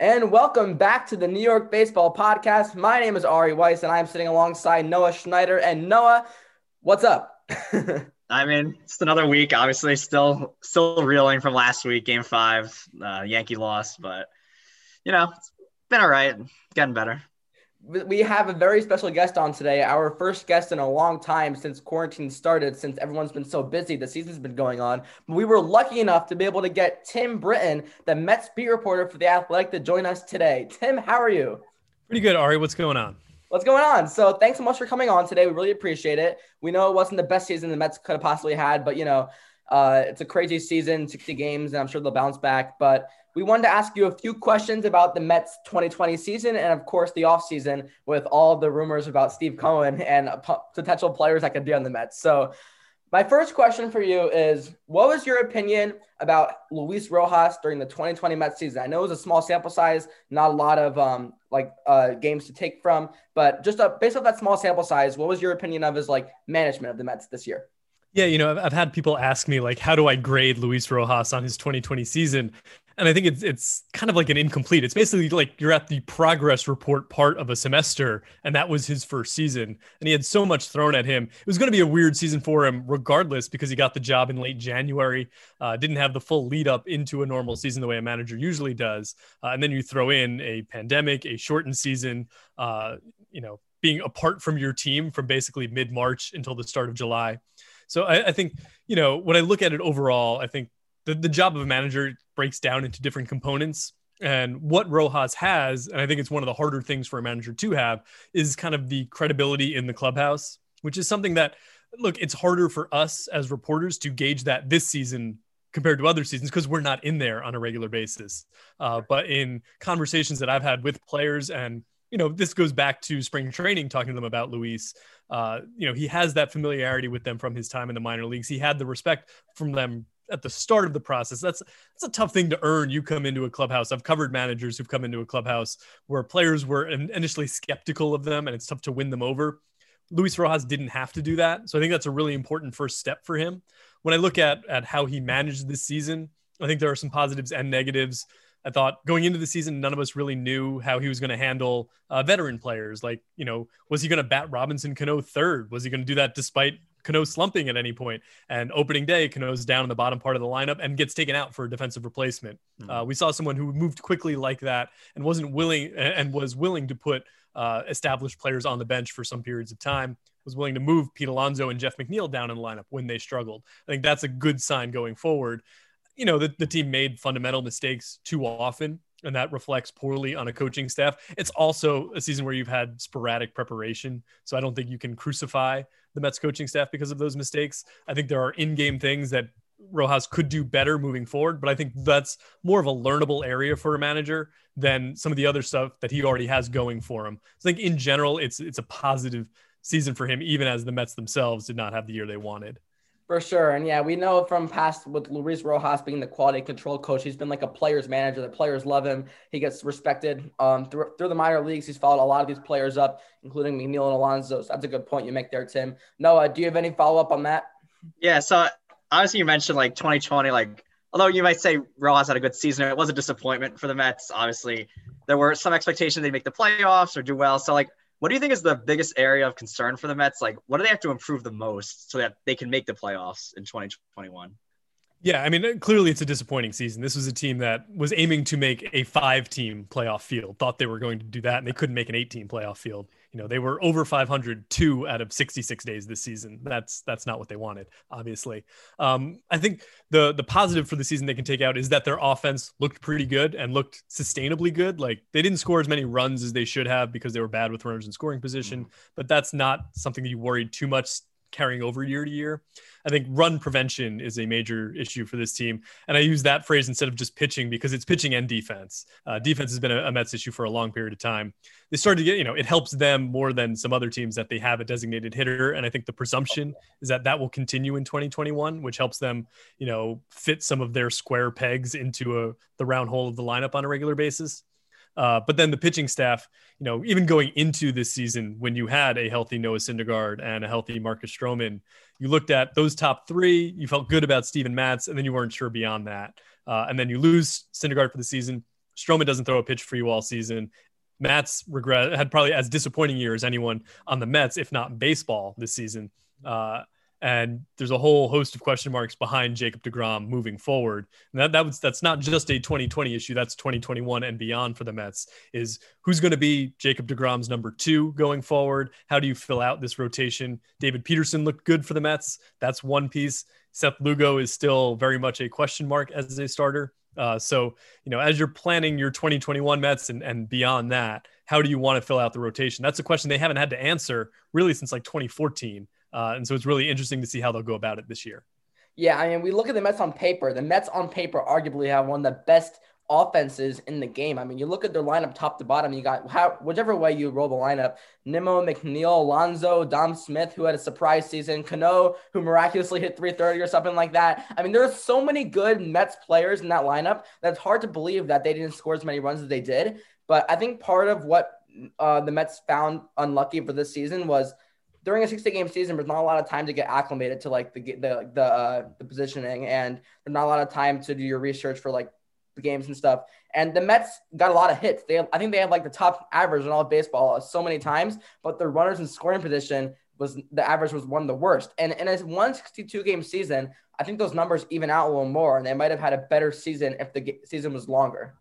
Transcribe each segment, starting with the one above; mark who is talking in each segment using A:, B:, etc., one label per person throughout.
A: And welcome back to the New York Baseball Podcast. My name is Ari Weiss, and I'm sitting alongside Noah Schneider. And Noah, what's up?
B: I mean, it's another week. Obviously, still still reeling from last week, Game Five, uh, Yankee loss, but you know, it's been all right, getting better
A: we have a very special guest on today. Our first guest in a long time since quarantine started, since everyone's been so busy. The season's been going on. We were lucky enough to be able to get Tim Britton, the Mets beat reporter for The Athletic, to join us today. Tim, how are you?
C: Pretty good, Ari. What's going on?
A: What's going on? So, thanks so much for coming on today. We really appreciate it. We know it wasn't the best season the Mets could have possibly had, but you know, uh, it's a crazy season, 60 games, and I'm sure they'll bounce back. But we wanted to ask you a few questions about the Mets 2020 season and, of course, the offseason with all the rumors about Steve Cohen and potential players that could be on the Mets. So, my first question for you is What was your opinion about Luis Rojas during the 2020 Mets season? I know it was a small sample size, not a lot of um, like uh, games to take from, but just based off that small sample size, what was your opinion of his like management of the Mets this year?
C: Yeah, you know, I've, I've had people ask me like, how do I grade Luis Rojas on his 2020 season? And I think it's it's kind of like an incomplete. It's basically like you're at the progress report part of a semester, and that was his first season, and he had so much thrown at him. It was going to be a weird season for him, regardless, because he got the job in late January, uh, didn't have the full lead up into a normal season the way a manager usually does, uh, and then you throw in a pandemic, a shortened season, uh, you know, being apart from your team from basically mid March until the start of July. So I, I think you know when I look at it overall, I think the, the job of a manager breaks down into different components. And what Rojas has, and I think it's one of the harder things for a manager to have, is kind of the credibility in the clubhouse, which is something that, look, it's harder for us as reporters to gauge that this season compared to other seasons because we're not in there on a regular basis. Uh, but in conversations that I've had with players, and you know, this goes back to spring training, talking to them about Luis. Uh, you know, he has that familiarity with them from his time in the minor leagues. He had the respect from them at the start of the process. That's that's a tough thing to earn. You come into a clubhouse. I've covered managers who've come into a clubhouse where players were initially skeptical of them, and it's tough to win them over. Luis Rojas didn't have to do that, so I think that's a really important first step for him. When I look at at how he managed this season, I think there are some positives and negatives. I thought going into the season, none of us really knew how he was going to handle uh, veteran players. Like, you know, was he going to bat Robinson Cano third? Was he going to do that despite Cano slumping at any point. And opening day, Cano's down in the bottom part of the lineup and gets taken out for a defensive replacement. Mm-hmm. Uh, we saw someone who moved quickly like that and wasn't willing and was willing to put uh, established players on the bench for some periods of time. Was willing to move Pete Alonso and Jeff McNeil down in the lineup when they struggled. I think that's a good sign going forward. You know, the, the team made fundamental mistakes too often and that reflects poorly on a coaching staff. It's also a season where you've had sporadic preparation. So I don't think you can crucify the Mets coaching staff because of those mistakes. I think there are in game things that Rojas could do better moving forward, but I think that's more of a learnable area for a manager than some of the other stuff that he already has going for him. So I think in general, it's it's a positive season for him, even as the Mets themselves did not have the year they wanted.
A: For sure. And yeah, we know from past with Luis Rojas being the quality control coach, he's been like a player's manager. The players love him. He gets respected um, through, through the minor leagues. He's followed a lot of these players up, including McNeil and Alonso. So that's a good point you make there, Tim. Noah, do you have any follow up on that?
B: Yeah. So obviously you mentioned like 2020, like, although you might say Rojas had a good season, it was a disappointment for the Mets. Obviously, there were some expectations they'd make the playoffs or do well. So, like, what do you think is the biggest area of concern for the Mets? Like, what do they have to improve the most so that they can make the playoffs in 2021?
C: Yeah, I mean, clearly it's a disappointing season. This was a team that was aiming to make a five team playoff field, thought they were going to do that, and they couldn't make an eight team playoff field. You know, they were over 500 two out of 66 days this season. That's that's not what they wanted, obviously. Um, I think the the positive for the season they can take out is that their offense looked pretty good and looked sustainably good. Like they didn't score as many runs as they should have because they were bad with runners in scoring position, mm-hmm. but that's not something that you worried too much carrying over year to year. I think run prevention is a major issue for this team. And I use that phrase instead of just pitching because it's pitching and defense. Uh, defense has been a, a, Mets issue for a long period of time. They started to get, you know, it helps them more than some other teams that they have a designated hitter. And I think the presumption is that that will continue in 2021, which helps them, you know, fit some of their square pegs into a, the round hole of the lineup on a regular basis. Uh, but then the pitching staff, you know, even going into this season when you had a healthy Noah Syndergaard and a healthy Marcus Stroman, you looked at those top three, you felt good about Steven Matz, and then you weren't sure beyond that. Uh, and then you lose Syndergaard for the season. Stroman doesn't throw a pitch for you all season. Matz regret had probably as disappointing year as anyone on the Mets, if not baseball this season. Uh, and there's a whole host of question marks behind Jacob DeGrom moving forward. And that that was that's not just a 2020 issue, that's 2021 and beyond for the Mets. Is who's going to be Jacob DeGrom's number 2 going forward? How do you fill out this rotation? David Peterson looked good for the Mets. That's one piece. Seth Lugo is still very much a question mark as a starter. Uh, so, you know, as you're planning your 2021 Mets and, and beyond that, how do you want to fill out the rotation? That's a question they haven't had to answer really since like 2014. Uh, and so it's really interesting to see how they'll go about it this year.
A: Yeah, I mean, we look at the Mets on paper. The Mets on paper arguably have one of the best offenses in the game. I mean, you look at their lineup top to bottom, you got how, whichever way you roll the lineup Nimmo, McNeil, Alonso, Dom Smith, who had a surprise season, Cano, who miraculously hit 330 or something like that. I mean, there are so many good Mets players in that lineup that it's hard to believe that they didn't score as many runs as they did. But I think part of what uh, the Mets found unlucky for this season was during a 60 game season, there's not a lot of time to get acclimated to like the the the, uh, the positioning, and there's not a lot of time to do your research for like the games and stuff. And the Mets got a lot of hits. They have, I think they have like the top average in all of baseball so many times, but their runners in scoring position was the average was one of the worst. And in a 162 game season, I think those numbers even out a little more, and they might have had a better season if the season was longer.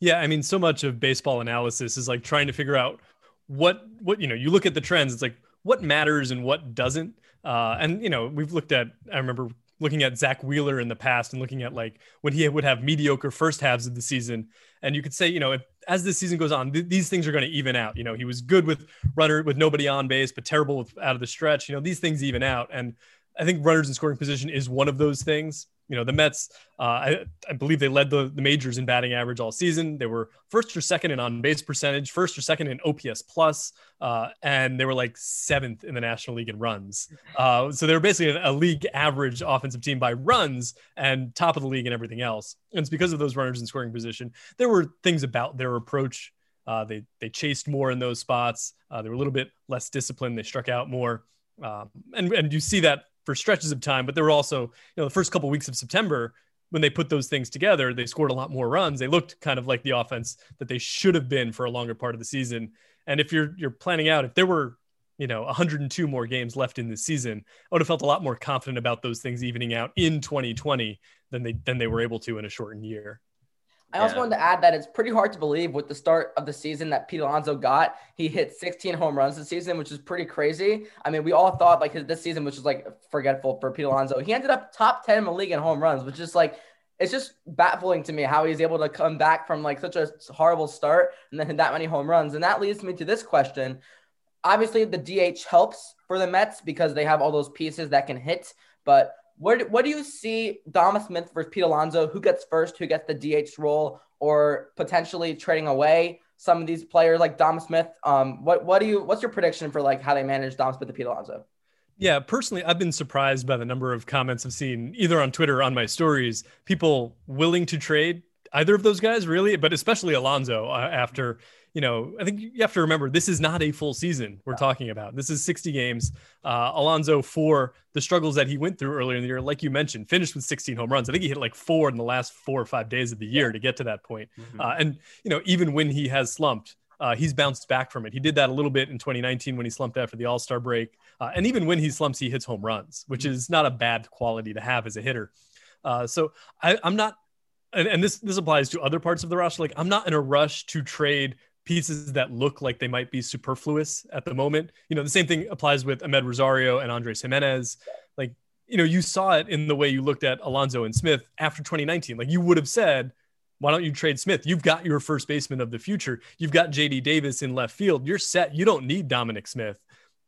C: Yeah, I mean, so much of baseball analysis is like trying to figure out what what you know. You look at the trends. It's like what matters and what doesn't. Uh, and you know, we've looked at. I remember looking at Zack Wheeler in the past and looking at like when he would have mediocre first halves of the season. And you could say, you know, if, as the season goes on, th- these things are going to even out. You know, he was good with runner with nobody on base, but terrible with, out of the stretch. You know, these things even out. And I think runners in scoring position is one of those things you know the Mets. Uh, I, I, believe they led the, the majors in batting average all season. They were first or second in on base percentage, first or second in OPS plus, uh, and they were like seventh in the National League in runs. Uh, so they were basically a, league average offensive team by runs and top of the league and everything else. And it's because of those runners in scoring position. There were things about their approach. Uh, they they chased more in those spots. Uh, they were a little bit less disciplined. They struck out more. Um, and and you see that for stretches of time, but there were also, you know, the first couple of weeks of September when they put those things together, they scored a lot more runs. They looked kind of like the offense that they should have been for a longer part of the season. And if you're you're planning out, if there were, you know, 102 more games left in this season, I would have felt a lot more confident about those things evening out in 2020 than they than they were able to in a shortened year.
A: I also wanted to add that it's pretty hard to believe with the start of the season that Pete Alonso got. He hit 16 home runs this season, which is pretty crazy. I mean, we all thought like his, this season, which was like forgetful for Pete Alonso. He ended up top 10 in the league in home runs, which is like it's just baffling to me how he's able to come back from like such a horrible start and then hit that many home runs. And that leads me to this question. Obviously, the DH helps for the Mets because they have all those pieces that can hit, but what, what do you see Dom Smith versus Pete Alonso? Who gets first? Who gets the DH role? Or potentially trading away some of these players like Dom Smith? Um, what what do you what's your prediction for like how they manage Dom Smith and Pete Alonso?
C: Yeah, personally, I've been surprised by the number of comments I've seen either on Twitter or on my stories. People willing to trade either of those guys, really, but especially Alonso uh, after you know, I think you have to remember this is not a full season we're talking about. This is 60 games. Uh, Alonso, for the struggles that he went through earlier in the year, like you mentioned, finished with 16 home runs. I think he hit like four in the last four or five days of the year to get to that point. Mm-hmm. Uh, and, you know, even when he has slumped, uh, he's bounced back from it. He did that a little bit in 2019 when he slumped after the All Star break. Uh, and even when he slumps, he hits home runs, which mm-hmm. is not a bad quality to have as a hitter. Uh, so I, I'm not and, and, this this applies to other parts of the roster. Like I'm not in a rush to trade pieces that look like they might be superfluous at the moment. You know, the same thing applies with Amed Rosario and Andres Gimenez. Like, you know, you saw it in the way you looked at Alonso and Smith after 2019. Like, you would have said, why don't you trade Smith? You've got your first baseman of the future. You've got JD Davis in left field. You're set. You don't need Dominic Smith.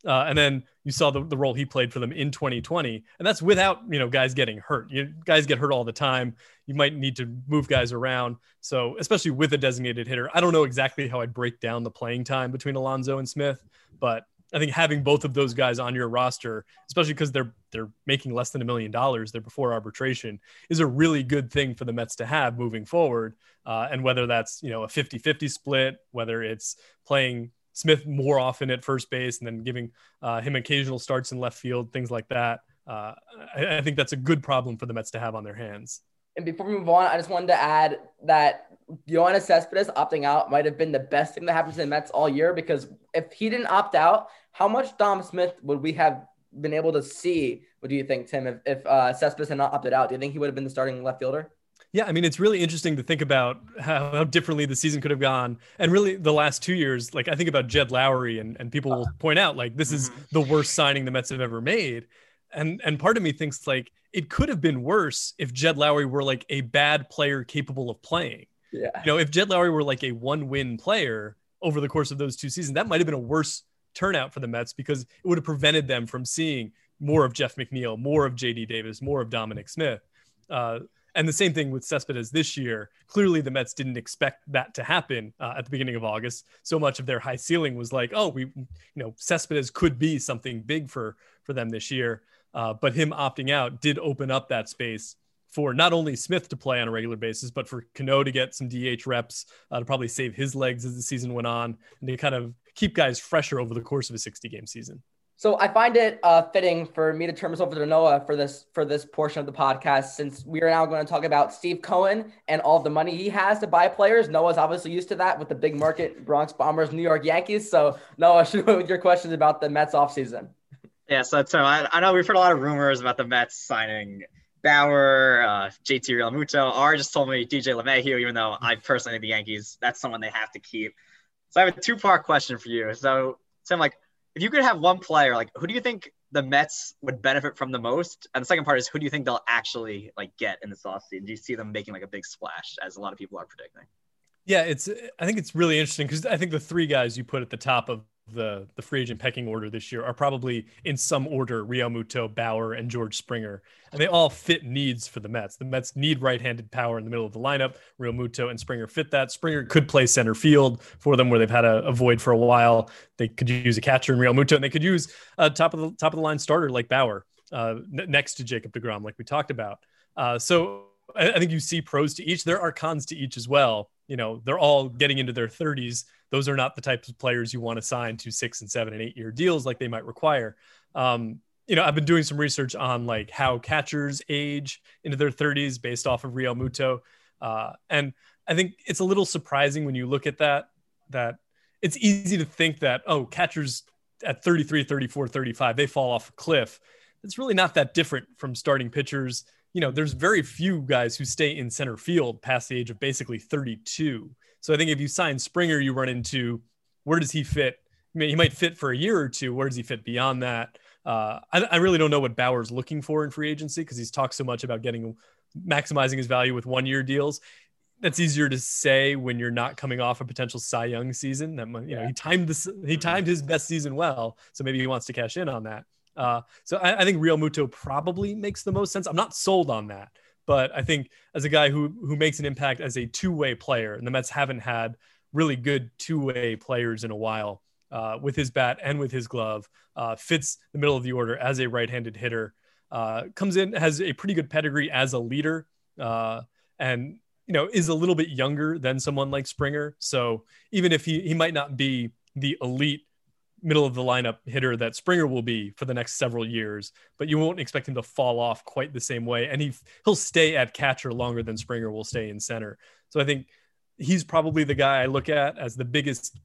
C: Uh, and then you saw the, the role he played for them in 2020 and that's without you know guys getting hurt. You guys get hurt all the time. You might need to move guys around. So especially with a designated hitter i don't know exactly how i'd break down the playing time between Alonso and smith but i think having both of those guys on your roster especially because they're they're making less than a million dollars they're before arbitration is a really good thing for the mets to have moving forward uh, and whether that's you know a 50-50 split whether it's playing Smith more often at first base and then giving uh, him occasional starts in left field, things like that. Uh, I, I, think that's a good problem for the Mets to have on their hands.
A: And before we move on, I just wanted to add that Yoenis Cespedes opting out might have been the best thing that happened to the Mets all year because if he didn't opt out, how much Dom Smith would we have been able to see? What do you think, Tim? If, if uh, Cespedes had not opted out, do you think he would have been the starting left fielder?
C: Yeah, I mean, it's really interesting to think about how, how, differently the season could have gone. And really, the last two years, like I think about Jed Lowrie, and, and people will point out, like, this is mm-hmm. the worst signing the Mets have ever made. And, and part of me thinks, like, it could have been worse if Jed Lowrie were like a bad player capable of playing.
A: Yeah.
C: You know, if Jed Lowrie were like a one win player over the course of those two seasons, that might have been a worse turnout for the Mets because it would have prevented them from seeing more of Jeff McNeil, more of JD Davis, more of Dominic Smith. Uh, and the same thing with Cespedes this year. Clearly, the Mets didn't expect that to happen uh, at the beginning of August. So much of their high ceiling was like, oh, we, you know, Cespedes could be something big for for them this year. Uh, but him opting out did open up that space for not only Smith to play on a regular basis, but for Cano to get some DH reps uh, to probably save his legs as the season went on and to kind of keep guys fresher over the course of a 60 game season.
A: So I find it uh, fitting for me to turn this over to Noah for this for this portion of the podcast, since we are now going to talk about Steve Cohen and all the money he has to buy players. Noah's obviously used to that with the big market Bronx Bombers, New York Yankees. So Noah, go with your questions about the Mets offseason.
B: Yeah, so, so I, I know we've heard a lot of rumors about the Mets signing Bauer, uh, JT Realmuto. R just told me DJ LeMahieu, even though I personally think the Yankees, that's someone they have to keep. So I have a two part question for you. So, so I'm like, if you could have one player, like who do you think the Mets would benefit from the most? And the second part is who do you think they'll actually like get in this offseason? Do you see them making like a big splash as a lot of people are predicting?
C: Yeah, it's I think it's really interesting because I think the three guys you put at the top of the the free agent pecking order this year are probably in some order Realmuto, Bauer, and George Springer, and they all fit needs for the Mets. The Mets need right-handed power in the middle of the lineup. Realmuto and Springer fit that. Springer could play center field for them, where they've had a, a void for a while. They could use a catcher in Realmuto, and they could use a top of the top of the line starter like Bauer uh, n- next to Jacob Degrom, like we talked about. Uh, so I, I think you see pros to each. There are cons to each as well. You know, they're all getting into their 30s those are not the types of players you want to sign to six and seven and eight year deals like they might require. Um, you know, I've been doing some research on like how catchers age into their 30s based off of Realmuto. Uh, and I think it's a little surprising when you look at that, that it's easy to think that, oh, catchers at 33, 34, 35, they fall off a cliff. It's really not that different from starting pitchers. You know, there's very few guys who stay in center field past the age of basically 32. So I think if you sign Springer, you run into where does he fit? I mean, he might fit for a year or two. Where does he fit beyond that? Uh, I, I, really don't know what Bauer's looking for in free agency because he's talked so much about getting maximizing his value with one year deals. That's easier to say when you're not coming off a potential Cy Young season. That you know he timed this, he timed his best season well, so maybe he wants to cash in on that. Uh, so I, I think Realmuto probably makes the most sense. I'm not sold on that, but I think as a guy who who makes an impact as a two way player, and the Mets haven't had really good two way players in a while uh, with his bat and with his glove, uh, fits the middle of the order as a right handed hitter, uh, comes in has a pretty good pedigree as a leader, uh, and you know is a little bit younger than someone like Springer. So even if he he might not be the elite middle of the lineup hitter that Springer will be for the next several years, but you won't expect him to fall off quite the same way. And he he'll stay at catcher longer than Springer will stay in center. So I think he's probably the guy I look at as the biggest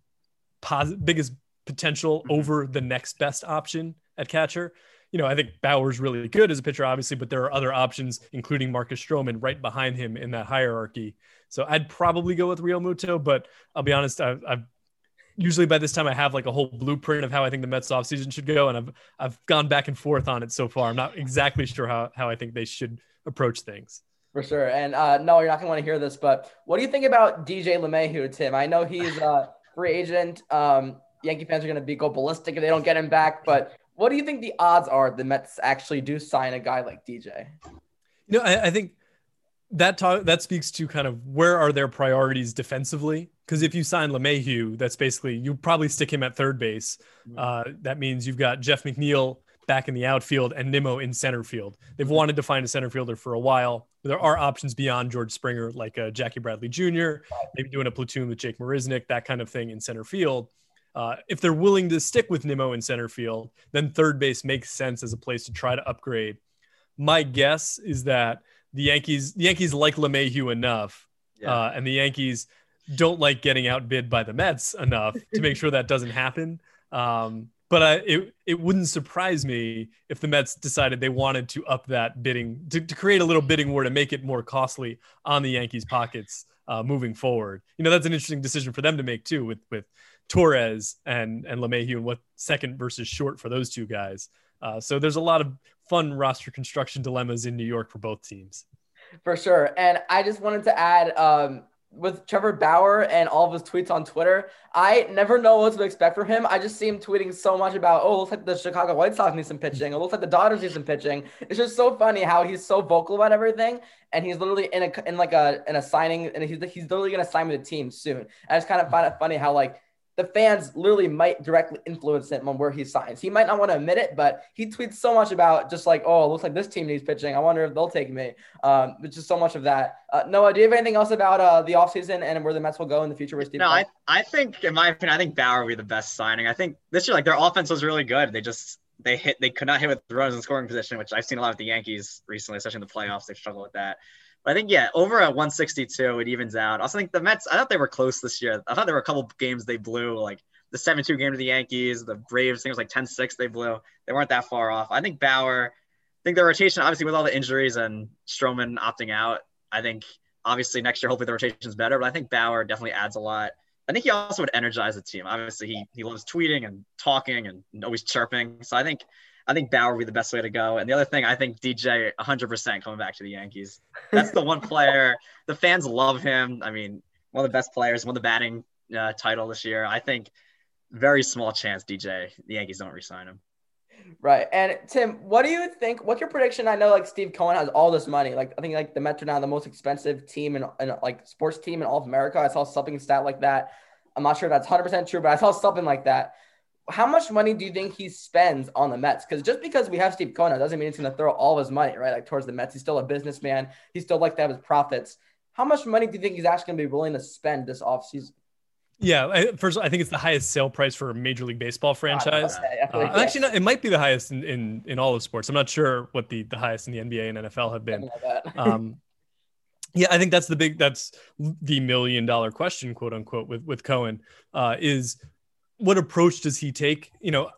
C: positive, biggest potential mm-hmm. over the next best option at catcher. You know, I think Bauer's really good as a pitcher, obviously, but there are other options, including Marcus Stroman, right behind him in that hierarchy. So I'd probably go with Realmuto, but I'll be honest, I've, I've usually by this time I have like a whole blueprint of how I think the Mets offseason should go. And I've I've gone back and forth on it so far. I'm not exactly sure how, how I think they should approach things.
A: For sure. And uh, no, you're not gonna want to hear this, but what do you think about DJ LeMahieu, Tim? I know he's a free agent. Um, Yankee fans are gonna be go ballistic if they don't get him back, but what do you think the odds are the Mets actually do sign a guy like DJ?
C: You know, I, I think that talk, that speaks to kind of where are their priorities defensively because if you sign LeMahieu, that's basically you probably stick him at third base. Mm-hmm. Uh, that means you've got Jeff McNeil back in the outfield and Nimmo in center field. They've wanted to find a center fielder for a while. There are options beyond George Springer, like uh, Jackie Bradley Jr., maybe doing a platoon with Jake Marisnick, that kind of thing in center field. Uh, if they're willing to stick with Nimmo in center field, then third base makes sense as a place to try to upgrade. My guess is that the Yankees the Yankees like LeMahieu enough,
B: Yeah.
C: uh, and the Yankees don't like getting outbid by the Mets enough to make sure that doesn't happen. Um, but I, it it wouldn't surprise me if the Mets decided they wanted to up that bidding to, to create a little bidding war to make it more costly on the Yankees' pockets uh, moving forward. You know, that's an interesting decision for them to make too, with with Torres and and LeMahieu and what second versus short for those two guys. Uh, so there's a lot of fun roster construction dilemmas in New York for both teams.
A: For sure. And I just wanted to add um, with Trevor Bauer and all of his tweets on Twitter, I never know what to expect from him. I just see him tweeting so much about, oh, looks like the Chicago White Sox need some pitching. It looks like the Dodgers need some pitching. It's just so funny how he's so vocal about everything. And he's literally in a in like a in a signing, and he's he's literally gonna sign with the team soon. I just kind of find it funny how like the fans literally might directly influence him on where he signs. He might not want to admit it, but he tweets so much about just like, oh, it looks like this team needs pitching. I wonder if they'll take me. Um, it's just so much of that. Uh, Noah, do you have anything else about uh, the offseason and where the Mets will go in the future with Steve?
B: No, I, I think, in my opinion, I think Bauer will be the best signing. I think this year, like their offense was really good. They just they hit they could not hit with runners in scoring position, which I've seen a lot with the Yankees recently, especially in the playoffs. They struggle with that. But I think yeah, over at 162, it evens out. I also think the Mets. I thought they were close this year. I thought there were a couple games they blew, like the 7-2 game to the Yankees, the Braves. I think it was like 10-6 they blew. They weren't that far off. I think Bauer. I think the rotation, obviously, with all the injuries and Stroman opting out, I think obviously next year hopefully the rotation's better. But I think Bauer definitely adds a lot. I think he also would energize the team. Obviously, he he loves tweeting and talking and always chirping. So I think I think Bauer would be the best way to go. And the other thing, I think DJ 100% coming back to the Yankees. That's the one player the fans love him. I mean, one of the best players, won the batting uh, title this year. I think very small chance DJ the Yankees don't resign him.
A: Right. And Tim, what do you think? What's your prediction? I know like Steve Cohen has all this money. Like I think like the Mets are now the most expensive team in, in like sports team in all of America. I saw something stat like that. I'm not sure if that's 100% true, but I saw something like that. How much money do you think he spends on the Mets? Because just because we have Steve Cohen doesn't mean he's going to throw all of his money right like towards the Mets. He's still a businessman. He still likes to have his profits. How much money do you think he's actually going to be willing to spend this offseason?
C: Yeah, I, first I think it's the highest sale price for a Major League Baseball franchise. Uh, actually, no, it might be the highest in, in in all of sports. I'm not sure what the the highest in the NBA and NFL have been. um, yeah, I think that's the big that's the million dollar question, quote unquote, with with Cohen uh, is what approach does he take? You know,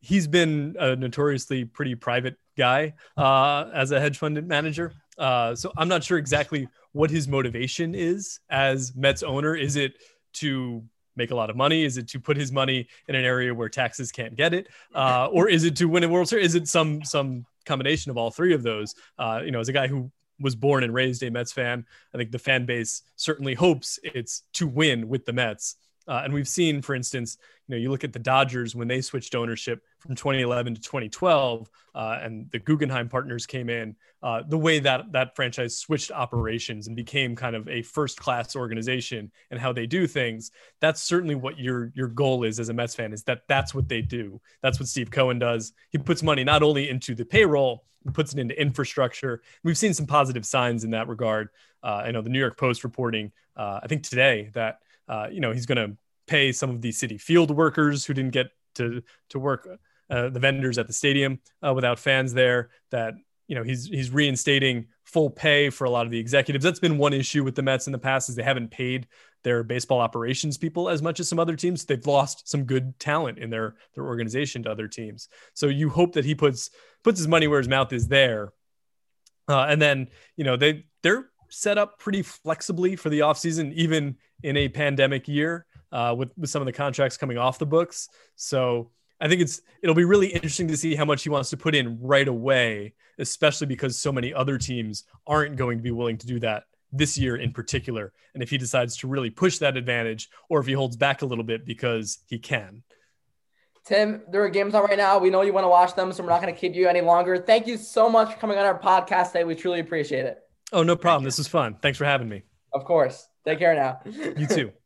C: he's been a notoriously pretty private guy uh, as a hedge fund manager. Uh, so I'm not sure exactly what his motivation is as Mets owner. Is it to make a lot of money? Is it to put his money in an area where taxes can't get it, uh, or is it to win a World Series? Is it some some combination of all three of those? Uh, you know, as a guy who was born and raised a Mets fan, I think the fan base certainly hopes it's to win with the Mets. Uh, and we've seen, for instance, you know, you look at the Dodgers when they switched ownership from 2011 to 2012, uh, and the Guggenheim partners came in. Uh, the way that that franchise switched operations and became kind of a first-class organization and how they do things. That's certainly what your your goal is as a Mets fan. Is that that's what they do. That's what Steve Cohen does. He puts money not only into the payroll, he puts it into infrastructure. We've seen some positive signs in that regard. Uh, I know the New York Post reporting, uh, I think today that uh, you know, he's going to pay some of the Citi Field workers who didn't get to to work, uh, the vendors at the stadium uh, without fans there. That you know, he's he's reinstating full pay for a lot of the executives. That's been one issue with the Mets in the past is they haven't paid their baseball operations people as much as some other teams. They've lost some good talent in their their organization to other teams. So you hope that he puts puts his money where his mouth is there. Uh, and then you know they they're set up pretty flexibly for the offseason, even in a pandemic year uh, with, with some of the contracts coming off the books. So I think it's it'll be really interesting to see how much he wants to put in right away, especially because so many other teams aren't going to be willing to do that this year in particular. And if he decides to really push that advantage, or if he holds back a little bit because he can.
A: Tim, there are games on right now. We know you want to watch them, so we're not going to keep you any longer. Thank you so much for coming on our podcast today. We truly appreciate it.
C: Oh, no problem. This was fun. Thanks for having me.
A: Of course. Take care now.
C: You too.